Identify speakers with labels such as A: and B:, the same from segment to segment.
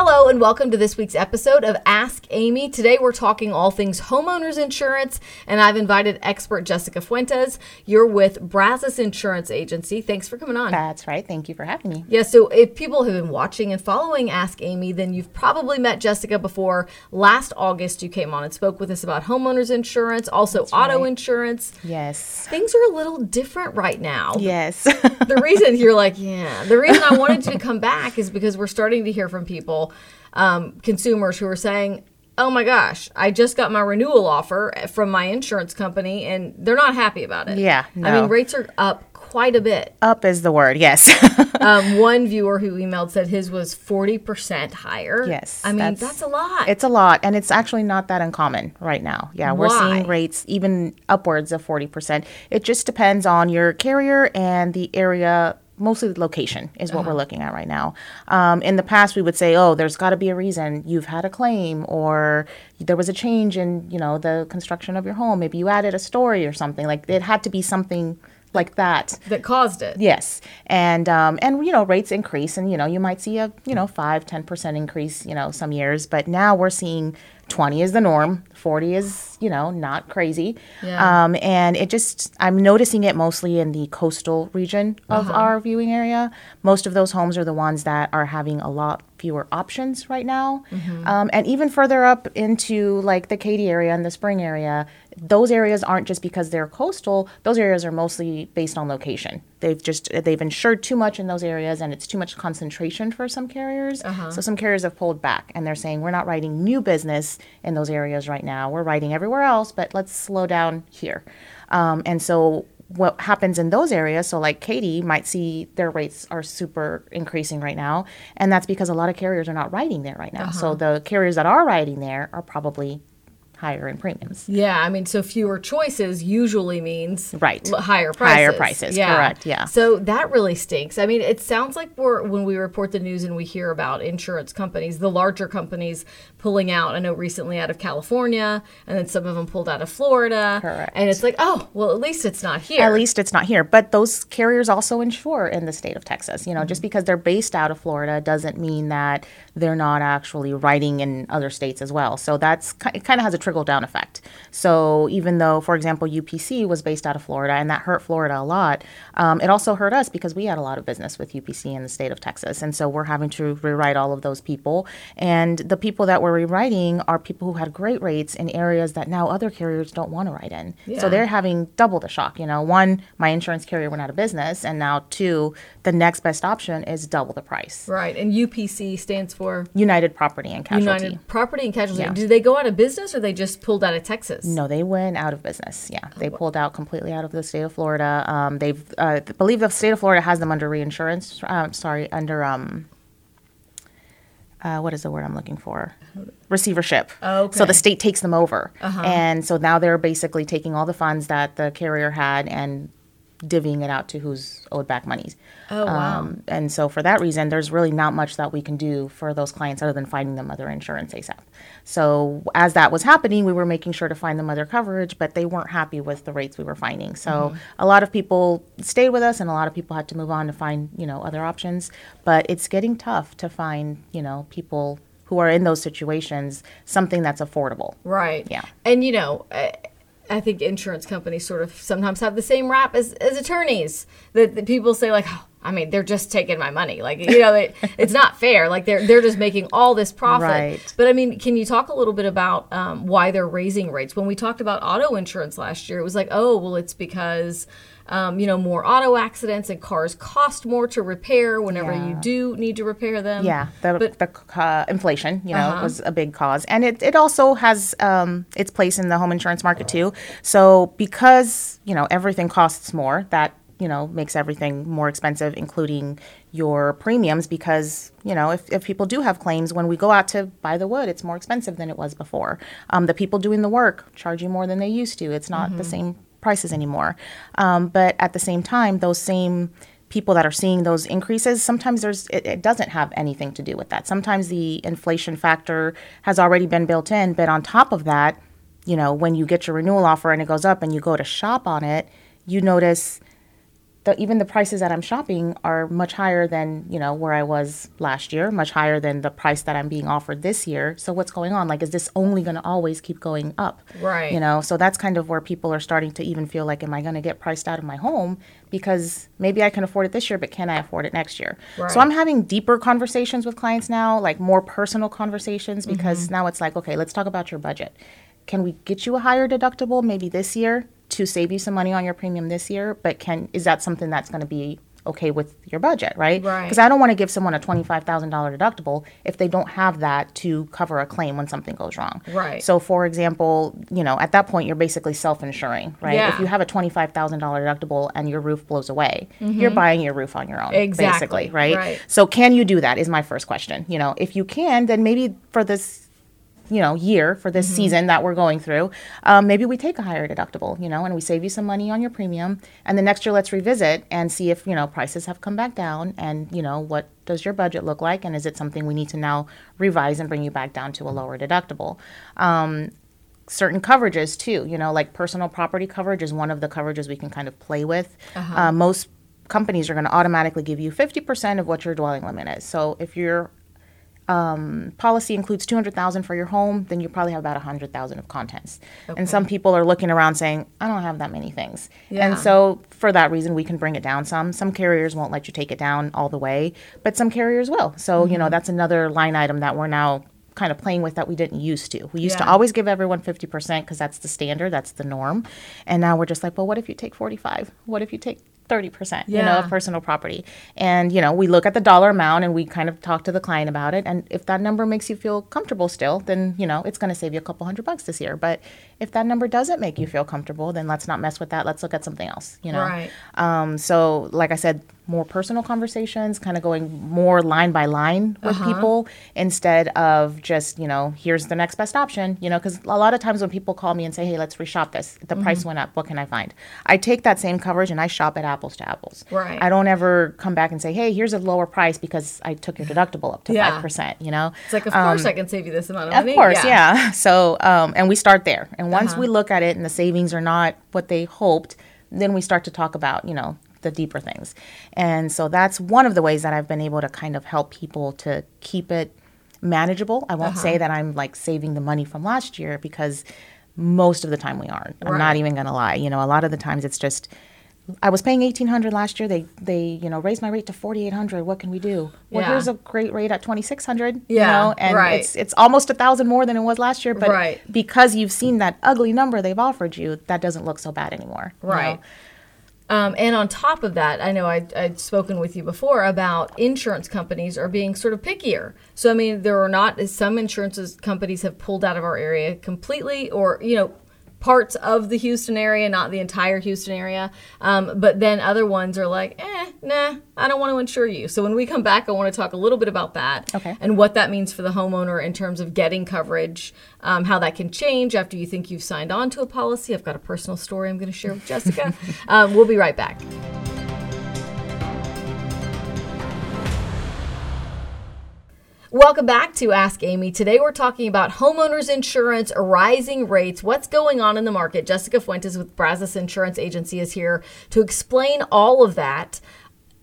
A: Hello, and welcome to this week's episode of Ask Amy. Today we're talking all things homeowners insurance, and I've invited expert Jessica Fuentes. You're with Brazos Insurance Agency. Thanks for coming on.
B: That's right. Thank you for having me.
A: Yeah, so if people have been watching and following Ask Amy, then you've probably met Jessica before. Last August, you came on and spoke with us about homeowners insurance, also
B: That's
A: auto
B: right.
A: insurance.
B: Yes.
A: Things are a little different right now.
B: Yes.
A: the reason you're like, yeah, the reason I wanted you to come back is because we're starting to hear from people, um, consumers who are saying, oh my gosh, I just got my renewal offer from my insurance company and they're not happy about it.
B: Yeah,
A: I mean, rates are up quite a bit.
B: Up is the word. Yes.
A: Um, one viewer who emailed said his was 40% higher.
B: Yes,
A: I mean, that's,
B: that's-
A: a lot.
B: it's a lot, and it's actually not that uncommon right now. Yeah, we're seeing rates even upwards of 40%. It just depends on your carrier and the area. Mostly the location is what we're looking at right now. Um, in the past, we would say, "Oh, there's got to be a reason. You've had a claim, or there was a change in, you know, the construction of your home. Maybe you added a story or something. Like it had to be something like that
A: that caused it.
B: Yes, and um, and you know rates increase, and you know you might see a you know five ten percent increase, you know some years, but now we're seeing twenty is the norm, forty is you know not crazy,
A: Yeah.
B: um, and it just I'm noticing it mostly in the coastal region of our viewing area. Most of those homes are the ones that are having a lot fewer options right now, um, and even further up into like the Katy area and the Spring area, those areas aren't just because they're coastal. Those areas are mostly based on location. They've just they've insured too much in those areas, and it's too much concentration for some carriers. So some carriers have pulled back, and they're saying we're not writing new business in those areas right now. We're writing everywhere else, but let's slow down here. Um, and so what happens in those areas. So like Katy might see their rates are super increasing right now and that's because a lot of carriers are not writing there right now. So uh-huh. the carriers that are writing there are probably higher in premiums
A: Yeah, I mean, so fewer choices usually means
B: Right.
A: l- higher prices.
B: Higher prices, correct, yeah.
A: So that really stinks. I mean, it sounds like we're when we report the news and we hear about insurance companies, the larger companies pulling out. I know recently out of California, and then some of them pulled out of Florida.
B: Correct.
A: And it's like, oh, well, at least it's not here.
B: At least it's not here. But those carriers also insure in the state of Texas. You know,
A: Mm-hmm.
B: just because they're based out of Florida doesn't mean that they're not actually writing in other states as well. So that's it kind of has a trickle down effect. So even though, for example, UPC was based out of Florida and that hurt Florida a lot, um, it also hurt us because we had a lot of business with UPC in the state of Texas. And so we're having to rewrite all of those people. And the people that we're rewriting are people who had great rates in areas that now other carriers don't want to write in.
A: Yeah.
B: So they're having double the shock. You know, one, my insurance carrier went out of business, and now two, the next best option is double the price.
A: right. And UPC stands for
B: United Property and Casualty.
A: United Property and Casualty.
B: Yeah.
A: Did they go out of business or they just pulled out of Texas?
B: No, they went out of business. Yeah, they pulled out completely out of the state of Florida. Um, they've, uh, believe, the state of Florida has them under reinsurance. Um, sorry, under um, uh, what is the word I'm looking for? Receivership.
A: Oh, okay.
B: So the state takes them over, and so now they're basically taking all the funds that the carrier had and divvying it out to who's owed back monies.
A: Oh, wow.
B: Um, and so for that reason, there's really not much that we can do for those clients other than finding them other insurance ASAP. So as that was happening, we were making sure to find them other coverage, but they weren't happy with the rates we were finding. So
A: Mm-hmm.
B: a lot of people stayed with us, and a lot of people had to move on to find you know other options. But it's getting tough to find you know people who are in those situations something that's affordable.
A: Right.
B: Yeah.
A: And you know, I, think insurance companies sort of sometimes have the same rap as, as attorneys. That, that people say like, oh, I mean, they're just taking my money. Like, you know, they, it's not fair. Like they're they're just making all this profit.
B: Right.
A: But I mean, can you talk a little bit about um, why they're raising rates? When we talked about auto insurance last year, it was like, oh, well, it's because. Um, you know, more auto accidents and cars cost more to repair whenever you do need to repair them.
B: Yeah, the,
A: But-
B: the uh, inflation, you know,
A: Uh-huh.
B: was a big cause, and it, it also has um, its place in the home insurance market too. So because you know everything costs more, that you know, makes everything more expensive, including your premiums, because, you know, if, if people do have claims, when we go out to buy the wood, it's more expensive than it was before. Um, the people doing the work charge you more than they used to. It's not the same prices anymore. Um, but at the same time, those same people that are seeing those increases sometimes there's it, it doesn't have anything to do with that sometimes the inflation factor has already been built in but on top of that you know when you get your renewal offer and it goes up and you go to shop on it you notice that even the prices that I'm shopping are much higher than you know where I was last year, much higher than the price that I'm being offered this year. So what's going on? Like, is this only going to always keep going up?
A: Right.
B: You know, so that's kind of where people are starting to even feel like, am I going to get priced out of my home because maybe I can afford it this year, but can I afford it next year?
A: Right.
B: So I'm having deeper conversations with clients now, like more personal conversations, because
A: Mm-hmm.
B: now it's like, okay, let's talk about your budget. Can we get you a higher deductible maybe this year to save you some money on your premium this year? But can is that something that's going to be okay with your budget, right?
A: Right.
B: Because I don't want to give someone a twenty five thousand dollar deductible if they don't have that to cover a claim when something goes wrong.
A: Right.
B: So, for example, you know, at that point you're basically self insuring, right?
A: Yeah.
B: If you have a twenty five thousand dollar deductible and your roof blows away, you're buying your roof on your own,
A: Mm-hmm. Exactly,
B: basically, right?
A: right.
B: So, can you do that? Is my first question. You know, if you can, then maybe for this you know year for
A: Mm-hmm.
B: this season that we're going through um, maybe we take a higher deductible you know and we save you some money on your premium. And the next year let's revisit and see if you know prices have come back down and you know what does your budget look like? And is it something we need to now revise and bring you back down to a lower deductible? Um, certain coverages too you know like personal property coverage is one of the coverages we can kind of play with. Uh, most companies are going to automatically give you 50% of what your dwelling limit is. So if your policy includes 200,000 for your home, then you probably have about 100,000 of contents. And some people are looking around saying, I don't have that many things.
A: Yeah.
B: And so for that reason, we can bring it down some. Some carriers won't let you take it down all the way, but some carriers will. So, you know, mm-hmm. that's another line item that we're now kind of playing with that we didn't used to. We used to always give everyone 50% because that's the standard, that's the norm. And now we're just like, well, what if you take 45? What if you take 30%, you know, of personal property. And, you know, we look at the dollar amount and we kind of talk to the client about it. And if that number makes you feel comfortable still, then, you know, it's going to save you a couple hundred bucks this year. But if that number doesn't make you feel comfortable, then let's not mess with that. Let's look at something else, you know?
A: Right.
B: Um, so, like I said, more personal conversations, kind of going more line by line with people instead of just, you know, here's the next best option, you know, because a lot of times when people call me and say, hey, let's reshop this, the price went up, what can I find? I take that same coverage and I shop at apples to apples.
A: Right.
B: I don't ever come back and say, hey, here's a lower price because I took your deductible up to
A: Yeah.
B: 5%, you know?
A: It's like, of course, I can save you this amount of
B: Um, Of
A: money.
B: course, yeah. So, um, and we start there. And once
A: Uh-huh.
B: we look at it and the savings are not what they hoped, then we start to talk about, you know, the deeper things. And so that's one of the ways that I've been able to kind of help people to keep it manageable. I won't
A: Uh-huh.
B: say that I'm like saving the money from last year because most of the time we aren't. I'm not even going to lie. You know, a lot of the times it's just I was paying eighteen hundred last year. They they you know raised my rate to forty eight hundred. What can we do? Well,
A: Yeah.
B: here's a great rate at twenty six hundred.
A: Yeah,
B: you know, and
A: right.
B: it's it's almost a thousand more than it was last year. But
A: Right.
B: because you've seen that ugly number they've offered you, that doesn't look so bad anymore. you
A: Right.
B: know?
A: Um, and on top of that, I know I, I'd spoken with you before about insurance companies are being sort of pickier. So, I mean, there are not, some insurance companies have pulled out of our area completely or, you know, parts of the Houston area, not the entire Houston area. Um, but then other ones are like, eh, nah, I don't want to insure you. So when we come back, I want to talk a little bit about that
B: Okay.
A: and what that means for the homeowner in terms of getting coverage, um, how that can change after you think you've signed on to a policy. I've got a personal story I'm going to share with Jessica. um, we'll be right back. Welcome back to Ask Amy. Today we're talking about homeowners insurance, rising rates, what's going on in the market. Jessica Fuentes with Brazos Insurance Agency is here to explain all of that.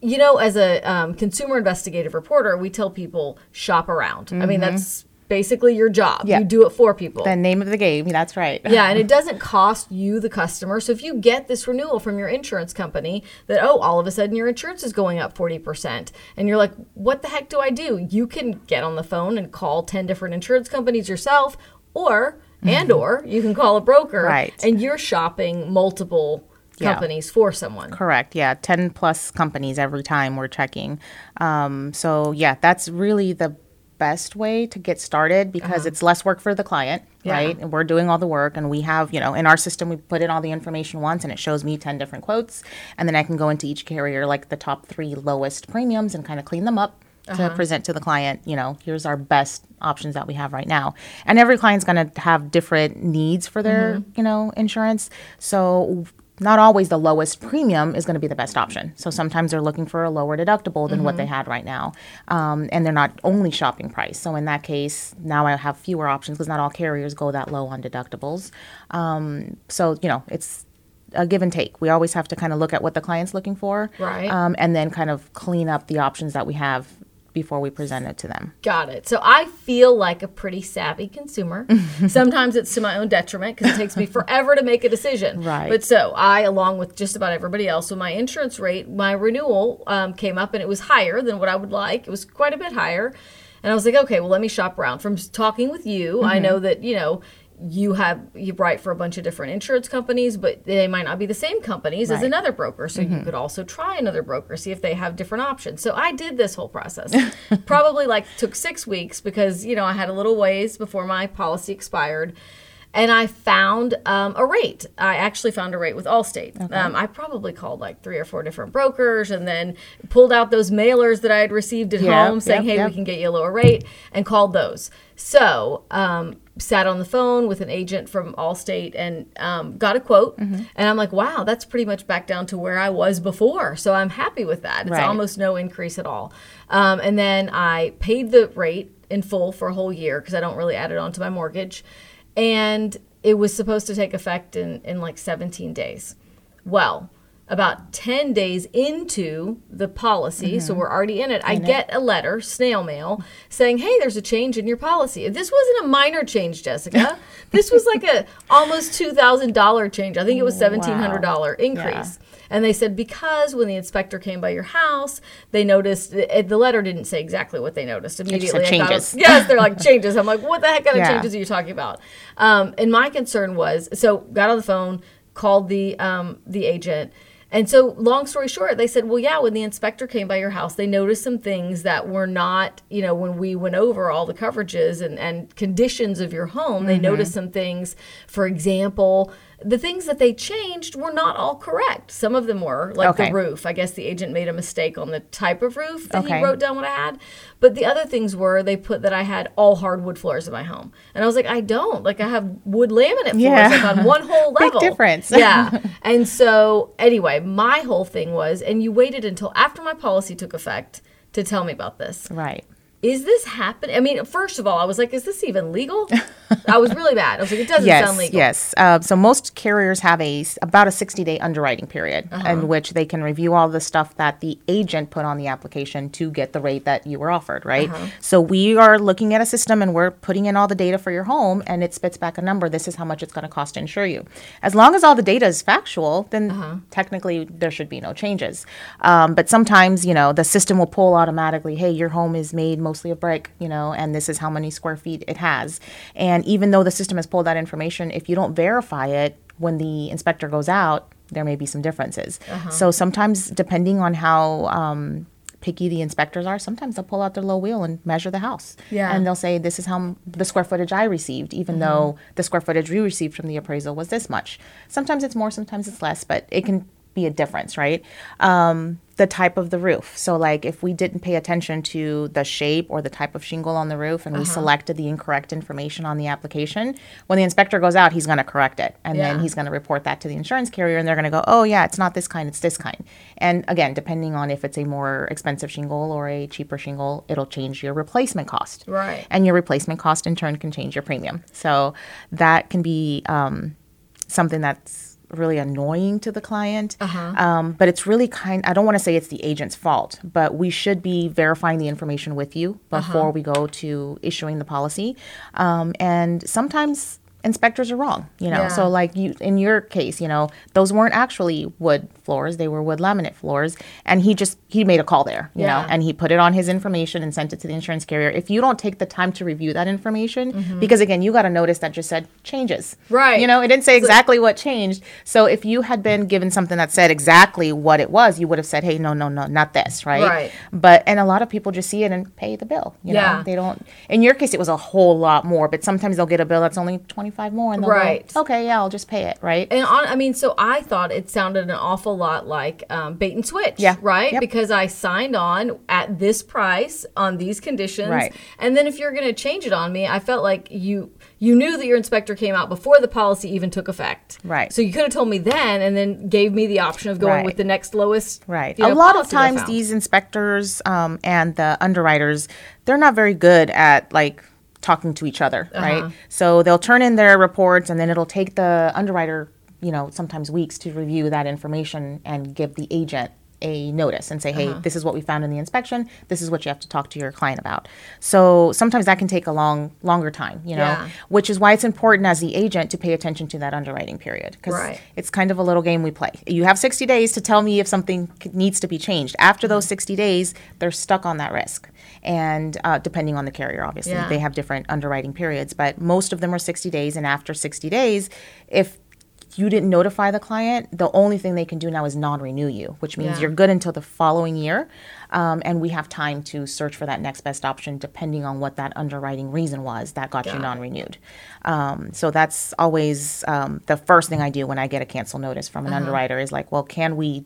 A: You know, as a um, consumer investigative reporter, we tell people shop around. I mean, that's basically your job.
B: Mm-hmm. Yeah.
A: You do it for people.
B: The name of the game. That's right.
A: Yeah, and it doesn't cost you, the customer. So if you get this renewal from your insurance company that, oh, all of a sudden your insurance is going up 40%, and you're like, what the heck do I do? You can get on the phone and call 10 different insurance companies yourself, or, and or, you can call a broker,
B: Mm-hmm. Right.
A: and you're shopping multiple
B: Yeah.
A: companies for someone.
B: Correct. Yeah, ten plus companies every time we're checking. Um, so yeah, that's really the best way to get started because
A: Uh-huh.
B: it's less work for the client,
A: Yeah.
B: right? And we're doing all the work and we have, you know, in our system, we put in all the information once and it shows me 10 different quotes. And then I can go into each carrier, like the top three lowest premiums, and kind of clean them up
A: Uh-huh.
B: to present to the client, you know, here's our best options that we have right now. And every client's going to have different needs for their,
A: Mm-hmm.
B: you know, insurance. So not always the lowest premium is going to be the best option. So sometimes they're looking for a lower deductible than what they had right now. Um, and they're not only shopping price. So in that case, now I have fewer options because not all carriers go that low on deductibles. Um, so, you know, it's a give and take. We always have to kind of look at what the client's looking for.
A: Right.
B: Um, and then kind of clean up the options that we have before we present it to them.
A: Got it. So I feel like a pretty savvy consumer. Sometimes it's to my own detriment because it takes me forever to make a decision.
B: Right.
A: But so I, along with just about everybody else, so my insurance rate, my renewal um, came up and it was higher than what I would like. It was quite a bit higher. And I was like, okay, well, let me shop around. From talking with you, I know that, you know, you have you write for a bunch of different insurance companies, but they might not be the same companies as another broker. So you mm-hmm. could also try another broker, see if they have different options. So I did this whole process. Probably like took six weeks because you know I had a little ways before my policy expired. And I found um, a rate. I actually found a rate with Allstate. Um, I probably called like three or four different brokers and then pulled out those mailers that I had received at
B: Yep,
A: home saying,
B: yep,
A: hey,
B: yep.
A: we can get you a lower rate, and called those. So, um, sat on the phone with an agent from Allstate and um, got a quote.
B: Mm-hmm.
A: And I'm like, wow, that's pretty much back down to where I was before. So I'm happy with that. It's
B: Right.
A: almost no increase at all. Um, and then I paid the rate in full for a whole year because I don't really add it on to my mortgage. And it was supposed to take effect in, in like 17 days. Well, about 10 days into the policy, so we're already in it, I get a letter, snail mail, saying, "Hey, there's a change in your policy." This wasn't a minor change, Jessica. this was like a almost $2,000 change. I think it was $1,700 increase. And they said because when the inspector came by your house, they noticed it, the letter didn't say exactly what they noticed immediately. it
B: changes.
A: was- yes, they're like changes. I'm like, what the heck kind of changes are you talking about? Um, and my concern was, so got on the phone, called the um, the agent, and so long story short, they said, well, yeah, when the inspector came by your house, they noticed some things that were not, you know, when we went over all the coverages and and conditions of your home,
B: Mm-hmm.
A: they noticed some things. For example. The things that they changed were not all correct. Some of them were, like
B: Okay.
A: the roof. I guess the agent made a mistake on the type of roof that
B: Okay.
A: he wrote down what I had. But the other things were they put that I had all hardwood floors in my home. And I was like, I don't. Like I have wood laminate floors
B: Yeah.
A: like on one whole level.
B: Big difference.
A: yeah. And so anyway, my whole thing was, and you waited until after my policy took effect to tell me about this.
B: Right.
A: Is this happening? I mean, first of all, I was like, is this even legal? I was really bad. I was like, it doesn't
B: yes,
A: sound legal.
B: Yes. Uh, so most carriers have a about a 60 day underwriting period
A: Uh-huh.
B: in which they can review all the stuff that the agent put on the application to get the rate that you were offered, right?
A: Uh-huh.
B: So we are looking at a system and we're putting in all the data for your home and it spits back a number. This is how much it's going to cost to insure you. As long as all the data is factual, then
A: Uh-huh.
B: technically there should be no changes. Um, but sometimes, you know, the system will pull automatically, hey, your home is made mostly of brick, you know, and this is how many square feet it has. And even though the system has pulled that information, if you don't verify it when the inspector goes out, there may be some differences.
A: Uh-huh.
B: So sometimes, depending on how um, picky the inspectors are, sometimes they'll pull out their low wheel and measure the house.
A: Yeah.
B: And they'll say, this is how m- the square footage I received, even though the square footage we received from the appraisal was this much. Sometimes it's more, sometimes it's less, but it can be a difference, right? Um, the type of the roof. So, like, if we didn't pay attention to the shape or the type of shingle on the roof and we selected the incorrect information on the application, when the inspector goes out, he's going to correct it. And then he's going to report that to the insurance carrier and they're going to go, oh, yeah, it's not this kind, it's this kind. And again, depending on if it's a more expensive shingle or a cheaper shingle, it'll change your replacement cost.
A: Right.
B: And your replacement cost in turn can change your premium. So, that can be um, something that's really annoying to the client. Um, but it's really kind. I don't want to say it's the agent's fault, but we should be verifying the information with you before we go to issuing the policy. Um, and sometimes. Inspectors are wrong, you know.
A: Yeah.
B: So like you in your case, you know, those weren't actually wood floors, they were wood laminate floors and he just he made a call there, you
A: Yeah.
B: know, and he put it on his information and sent it to the insurance carrier. If you don't take the time to review that information, because again, you got a notice that just said changes.
A: Mm-hmm. Right.
B: You know, it didn't say exactly what changed. So if you had been given something that said exactly what it was, you would have said, "Hey, no, no, no, not this," right?
A: Right.
B: But and a lot of people just see it and pay the bill. You
A: Yeah.
B: know, they don't. In your case, it was a whole lot more, but sometimes they'll get a bill that's only twenty five more, and they'll
A: Right.
B: go, "Okay, yeah, I'll just pay it." Right.
A: And on, I mean, so I thought it sounded an awful lot like um, bait and switch,
B: Yeah.
A: right?
B: Yep.
A: Because I signed on at this price on these conditions,
B: Right.
A: and then if you're going to change it on me, I felt like you you knew that your inspector came out before the policy even took effect,
B: Right.
A: So you could have told me then, and then gave me the option of going
B: Right.
A: with the next lowest,
B: Right.
A: you know,
B: a lot of times, these inspectors um, and the underwriters, they're not very good at like talking to each other,
A: Uh-huh.
B: right? So they'll turn in their reports, and then it'll take the underwriter, you know, sometimes weeks to review that information and give the agent a notice and say, hey,
A: Uh-huh.
B: this is what we found in the inspection. This is what you have to talk to your client about. So sometimes that can take a long, longer time, you know,
A: Yeah.
B: which is why it's important as the agent to pay attention to that underwriting period because
A: Right.
B: it's kind of a little game we play. You have 60 days to tell me if something needs to be changed. After those 60 days, they're stuck on that risk. And uh, depending on the carrier, obviously,
A: Yeah.
B: they have different underwriting periods, but most of them are 60 days. And after 60 days, if you didn't notify the client, the only thing they can do now is non renew you, which means
A: Yeah.
B: you're good until the following year. Um, and we have time to search for that next best option depending on what that underwriting reason was that got, you
A: Got it.
B: non renewed. Um, so that's always um, the first thing I do when I get a cancel notice from an
A: Uh-huh.
B: underwriter is like, well, can we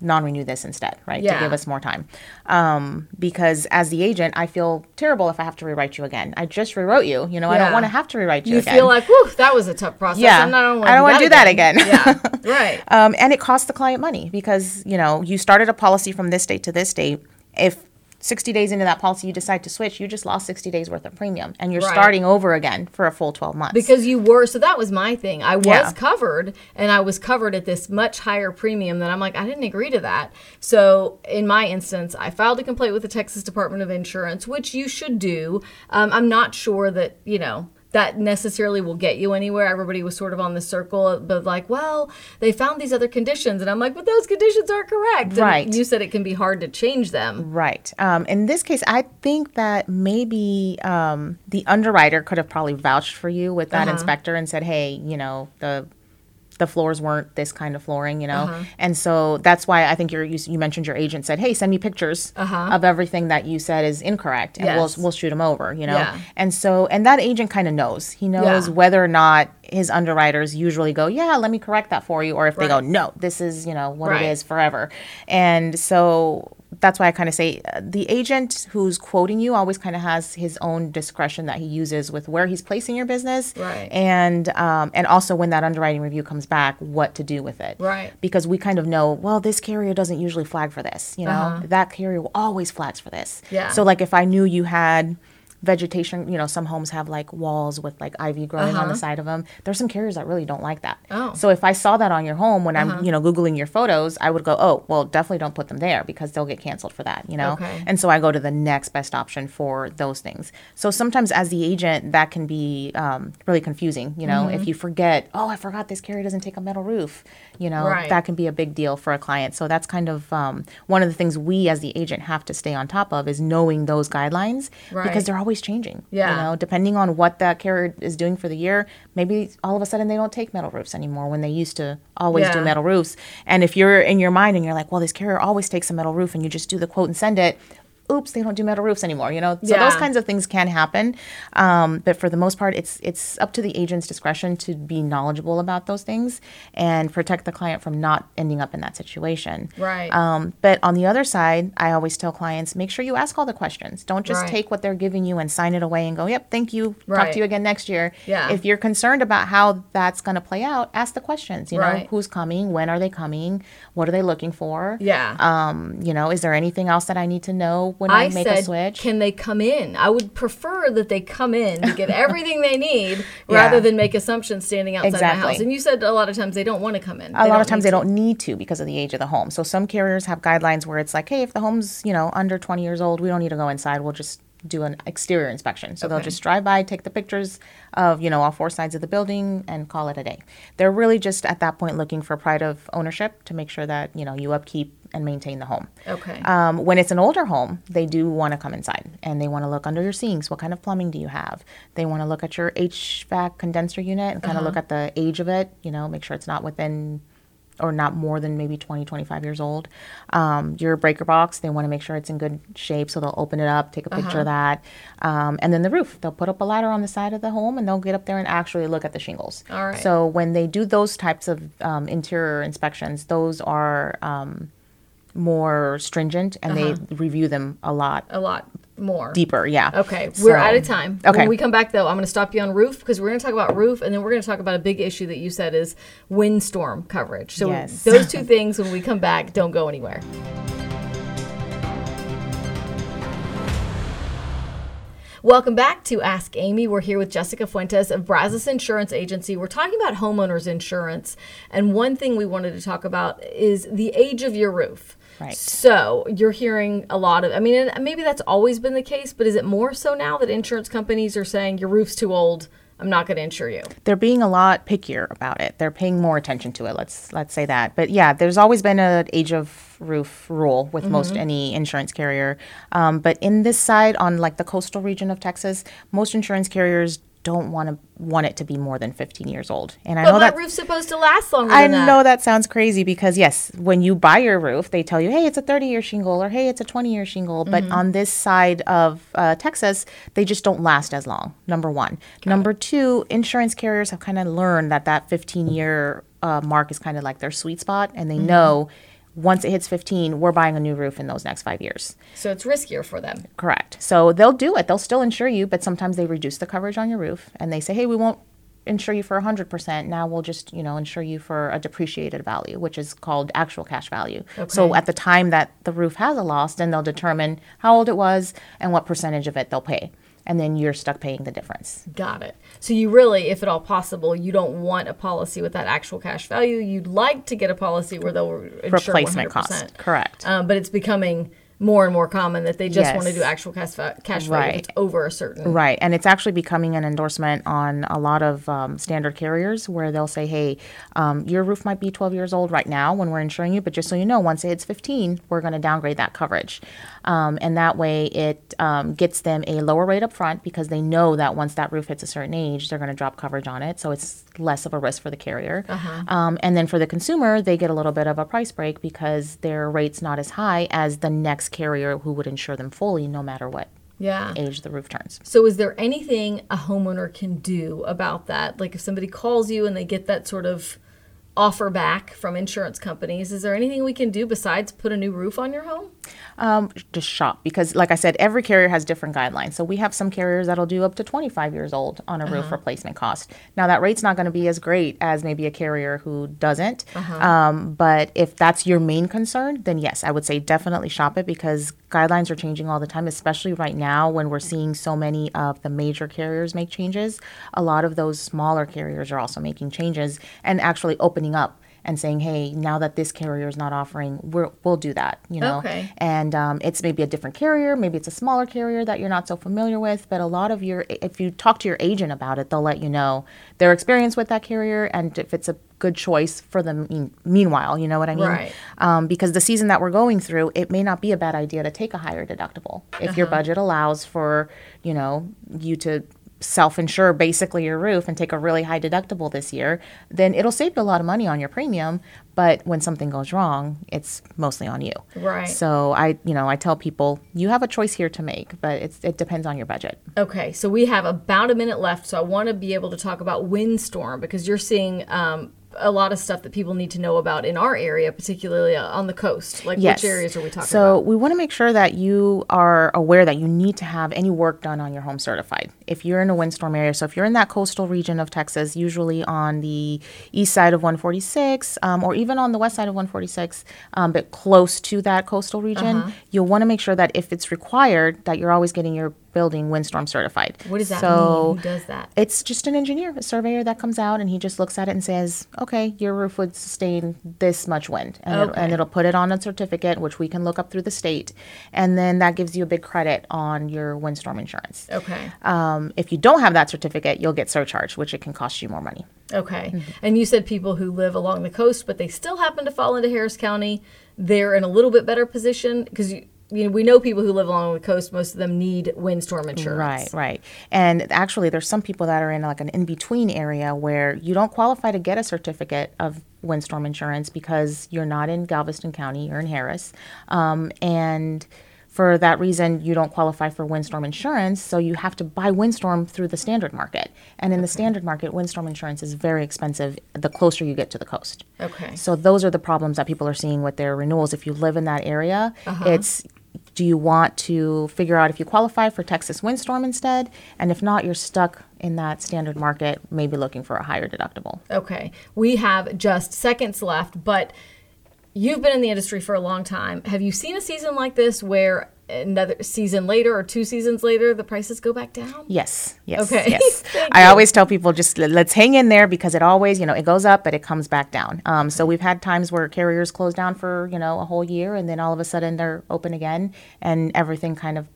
B: non-renew this instead, right?
A: Yeah.
B: To give us more time. Um, because as the agent, I feel terrible if I have to rewrite you again. I just rewrote you. You know, I don't want to have to rewrite you,
A: you
B: again.
A: feel like, whew, that was a tough process.
B: Yeah.
A: I don't want to
B: do that again.
A: yeah, right.
B: um, and it costs the client money because you know you started a policy from this date to this date. If 60 days into that policy you decide to switch, you just lost 60 days worth of premium, and you're
A: Right.
B: starting over again for a full 12 months.
A: because you were so that was my thing i was
B: Yeah.
A: covered and i was covered at this much higher premium that i'm like i didn't agree to that so in my instance i filed a complaint with the texas department of insurance which you should do um, i'm not sure that you know that necessarily will get you anywhere. Everybody was sort of on the circle, but like, well, they found these other conditions, and I'm like, but those conditions aren't correct. And
B: Right.
A: you said it can be hard to change them.
B: Right. Um, in this case, I think that maybe um, the underwriter could have probably vouched for you with that inspector and said, "Hey, you know the." The floors weren't this kind of flooring, you know, uh-huh. and so that's why I think you're, you you mentioned your agent said, "Hey, send me pictures uh-huh. of everything that you said is incorrect, and
A: Yes.
B: we'll we'll shoot them over," you know.
A: Yeah.
B: And so, and that agent kind of knows. He knows
A: Yeah.
B: whether or not his underwriters usually go, "Yeah, let me correct that for you," or if they go, "No, this is you know what
A: Right.
B: it is forever," and so that's why I kind of say uh, the agent who's quoting you always kind of has his own discretion that he uses with where he's placing your business,
A: Right.
B: And um, and also when that underwriting review comes back, what to do with it,
A: Right.
B: Because we kind of know, well, this carrier doesn't usually flag for this, you know, that carrier always flags for this,
A: Uh-huh. Yeah.
B: So like if I knew you had vegetation, you know, some homes have like walls with like ivy growing on the side of them. There's some carriers that really don't like that.
A: Uh-huh. Oh.
B: So if I saw that on your home when I'm, you know, googling your photos, I would go, oh, well, definitely don't put them there because they'll get canceled for that, you know.
A: Okay.
B: And so I go to the next best option for those things. So sometimes as the agent, that can be um, really confusing, you know,
A: Mm-hmm.
B: if you forget, oh, I forgot this carrier doesn't take a metal roof, you know,
A: Right.
B: that can be a big deal for a client. So that's kind of um, one of the things we as the agent have to stay on top of is knowing those guidelines
A: Right.
B: because they're always changing.
A: Yeah.
B: You know, depending on what that carrier is doing for the year, maybe all of a sudden they don't take metal roofs anymore when they used to always do metal roofs. And if you're in your mind and you're like, well, this carrier always takes a metal roof and you just do the quote and send it, oops, they don't do metal roofs anymore, you know? So those kinds of things can happen. Um, but for the most part, it's it's up to the agent's discretion to be knowledgeable about those things and protect the client from not ending up in that situation.
A: Right.
B: Um, but on the other side, I always tell clients, make sure you ask all the questions. Don't just
A: Right.
B: take what they're giving you and sign it away and go, yep, thank you. Talk to you again next year.
A: Yeah.
B: If you're concerned about how that's going to play out, ask the questions. You know, who's coming? When are they coming? What are they looking for?
A: Yeah.
B: Um, you know, is there anything else that I need to know when I,
A: I
B: make
A: said,
B: a switch?
A: can they come in? I would prefer that they come in to get everything they need
B: Yeah.
A: rather than make assumptions standing outside my house. And you said a lot of times they don't want to come in.
B: a lot of times they
A: to.
B: don't need to because of the age of the home. So some carriers have guidelines where it's like, hey, if the home's you know under 20 years old, we don't need to go inside. We'll just do an exterior inspection. So they'll just drive by, take the pictures of, you know, all four sides of the building and call it a day. They're really just at that point looking for pride of ownership to make sure that, you know, you upkeep and maintain the home.
A: Okay.
B: Um, when it's an older home, they do want to come inside and they want to look under your sinks. What kind of plumbing do you have? They want to look at your HVAC condenser unit and kind of look at the age of it, you know, make sure it's not within or not more than maybe 20, 25 years old. Um, your breaker box, they want to make sure it's in good shape, so they'll open it up, take a picture of that. Um, and then the roof, they'll put up a ladder on the side of the home and they'll get up there and actually look at the shingles.
A: All right.
B: So when they do those types of um, interior inspections, those are um, more stringent and they uh-huh. review them a lot
A: a lot more.
B: deeper. Yeah.
A: Okay, we're out of time.
B: Okay.
A: When we come back, though, I'm going to stop you on roof because we're going to talk about roof, and then we're going to talk about a big issue that you said is windstorm coverage. So
B: Yes.
A: those two things, when we come back, don't go anywhere. Welcome back to Ask Amy. We're here with Jessica Fuentes of Brazos Insurance Agency. We're talking about homeowners insurance, and one thing we wanted to talk about is the age of your roof.
B: Right.
A: So you're hearing a lot of, I mean, and maybe that's always been the case, but is it more so now that insurance companies are saying your roof's too old? I'm not going to insure you.
B: They're being a lot pickier about it. They're paying more attention to it. Let's let's say that. But yeah, there's always been an age of roof rule with most
A: Mm-hmm.
B: any insurance carrier. Um, but in this side, on like the coastal region of Texas, most insurance carriers don't want to want it to be more than 15 years old. And I
A: But
B: know that
A: roof's supposed to last longer
B: I
A: than that.
B: know that sounds crazy because yes, when you buy your roof, they tell you, "Hey, it's a 30-year shingle," or "Hey, it's a 20-year shingle." But
A: Mm-hmm.
B: on this side of uh, Texas, they just don't last as long. Number one. Number two, insurance carriers have kind of learned that that 15-year uh, mark is kind of like their sweet spot, and
A: Mm-hmm.
B: they know once it hits 15, we're buying a new roof in those next five years.
A: So it's riskier for them.
B: Correct. So they'll do it. They'll still insure you, but sometimes they reduce the coverage on your roof and they say, hey, we won't insure you for 100%. Now we'll just, you know, insure you for a depreciated value, which is called actual cash value. So at the time that the roof has a loss, then they'll determine how old it was and what percentage of it they'll pay. And then you're stuck paying the difference.
A: Got it. So you really, if at all possible, you don't want a policy with that actual cash value. You'd like to get a policy where they'll
B: Replacement
A: 100%.
B: cost. Correct.
A: Um, but it's becoming more and more common that they just want to do actual cash, cash value if it's over a certain.
B: Right, and it's actually becoming an endorsement on a lot of um, standard carriers where they'll say, "Hey, um, your roof might be 12 years old right now when we're insuring you, but just so you know, once it hits 15, we're going to downgrade that coverage." Um, and that way, it um, gets them a lower rate up front because they know that once that roof hits a certain age, they're going to drop coverage on it, so it's less of a risk for the carrier. Um, and then for the consumer, they get a little bit of a price break because their rate's not as high as the next carrier who would insure them fully, no matter what
A: Yeah.
B: age the roof turns.
A: So is there anything a homeowner can do about that? Like if somebody calls you and they get that sort of offer back from insurance companies, is there anything we can do besides put a new roof on your home?
B: Um, just shop because, like I said, every carrier has different guidelines. So we have some carriers that'll do up to 25 years old on a roof replacement cost. Now that rate's not going to be as great as maybe a carrier who doesn't. Um, but if that's your main concern, then yes, I would say definitely shop it because guidelines are changing all the time, especially right now when we're seeing so many of the major carriers make changes. A lot of those smaller carriers are also making changes and actually opening up and saying, "Hey, now that this carrier is not offering, we're, we'll do that." You know,
A: Okay.
B: and um, it's maybe a different carrier, maybe it's a smaller carrier that you're not so familiar with. But a lot of your, if you talk to your agent about it, they'll let you know their experience with that carrier and if it's a good choice for them. mean- Meanwhile, you know what I mean?
A: Right.
B: Um, because the season that we're going through, it may not be a bad idea to take a higher deductible if your budget allows for you know you to self-insure basically your roof and take a really high deductible this year then it'll save you a lot of money on your premium but when something goes wrong it's mostly on you
A: Right.
B: so I, you know, I tell people you have a choice here to make, but it's, it depends on your budget.
A: Okay, so we have about a minute left, so I want to be able to talk about windstorm because you're seeing um, a lot of stuff that people need to know about in our area, particularly uh, on the coast. Like
B: Yes.
A: which areas are we talking
B: so
A: about?
B: So, we want to make sure that you are aware that you need to have any work done on your home certified. If you're in a windstorm area, so if you're in that coastal region of Texas, usually on the east side of 146, um, or even on the west side of 146, um, but close to that coastal region,
A: Uh-huh.
B: you'll want to make sure that if it's required, that you're always getting your building windstorm certified.
A: What does that
B: so
A: mean? Who does that?
B: It's just an engineer, a surveyor that comes out and he just looks at it and says, okay, your roof would sustain this much wind. And, it, and it'll put it on a certificate, which we can look up through the state. And then that gives you a big credit on your windstorm insurance.
A: Okay.
B: Um, if you don't have that certificate, you'll get surcharged, which it can cost you more money.
A: Okay.
B: Mm-hmm.
A: And you said people who live along the coast, but they still happen to fall into Harris County, they're in a little bit better position because you, you know, we know people who live along the coast, most of them need windstorm insurance.
B: Right, right. And actually, there's some people that are in like an in between area where you don't qualify to get a certificate of windstorm insurance because you're not in Galveston County, you're in Harris. Um, and for that reason, you don't qualify for windstorm insurance, so you have to buy windstorm through the standard market. And in the standard market, windstorm insurance is very expensive the closer you get to the coast.
A: Okay.
B: So those are the problems that people are seeing with their renewals. If you live in that area,
A: Uh-huh.
B: it's do you want to figure out if you qualify for Texas windstorm instead? And if not, you're stuck in that standard market, maybe looking for a higher deductible.
A: Okay. We have just seconds left, but you've been in the industry for a long time. Have you seen a season like this where another season later or two seasons later the prices go back down?
B: Yes, yes,
A: Okay.
B: yes. I
A: you.
B: always tell people just let- let's hang in there because it always, you know, it goes up but it comes back down. Um, so we've had times where carriers close down for you know a whole year and then all of a sudden they're open again and everything kind of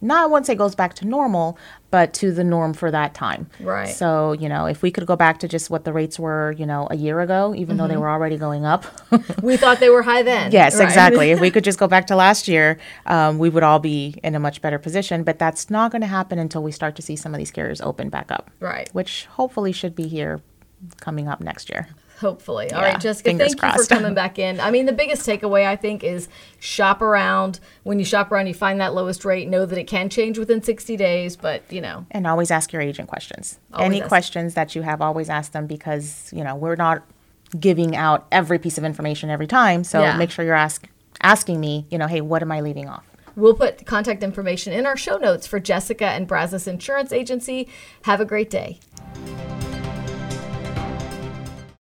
B: not once wouldn't goes back to normal, but to the norm for that time.
A: Right.
B: So you know, if we could go back to just what the rates were, you know, a year ago, even though they were already going up.
A: We thought they were high then.
B: Yes,
A: Right.
B: exactly. if we could just go back to last year, um, we would all be in a much better position. But that's not going to happen until we start to see some of these carriers open back up.
A: Right.
B: Which hopefully should be here coming up next year.
A: Hopefully. All
B: Yeah,
A: right, Jessica,
B: fingers
A: thank you for coming back in. I mean, the biggest takeaway, I think, is shop around. When you shop around, you find that lowest rate. Know that it can change within 60 days, but, you know,
B: And always ask your agent questions.
A: Always
B: Any
A: ask.
B: questions that you have, always ask them because you know we're not giving out every piece of information every time. So
A: Yeah.
B: make sure you're ask, asking me. You know, hey, what am I leaving off?
A: we'll put contact information in our show notes for Jessica and Brazos Insurance Agency. Have a great day.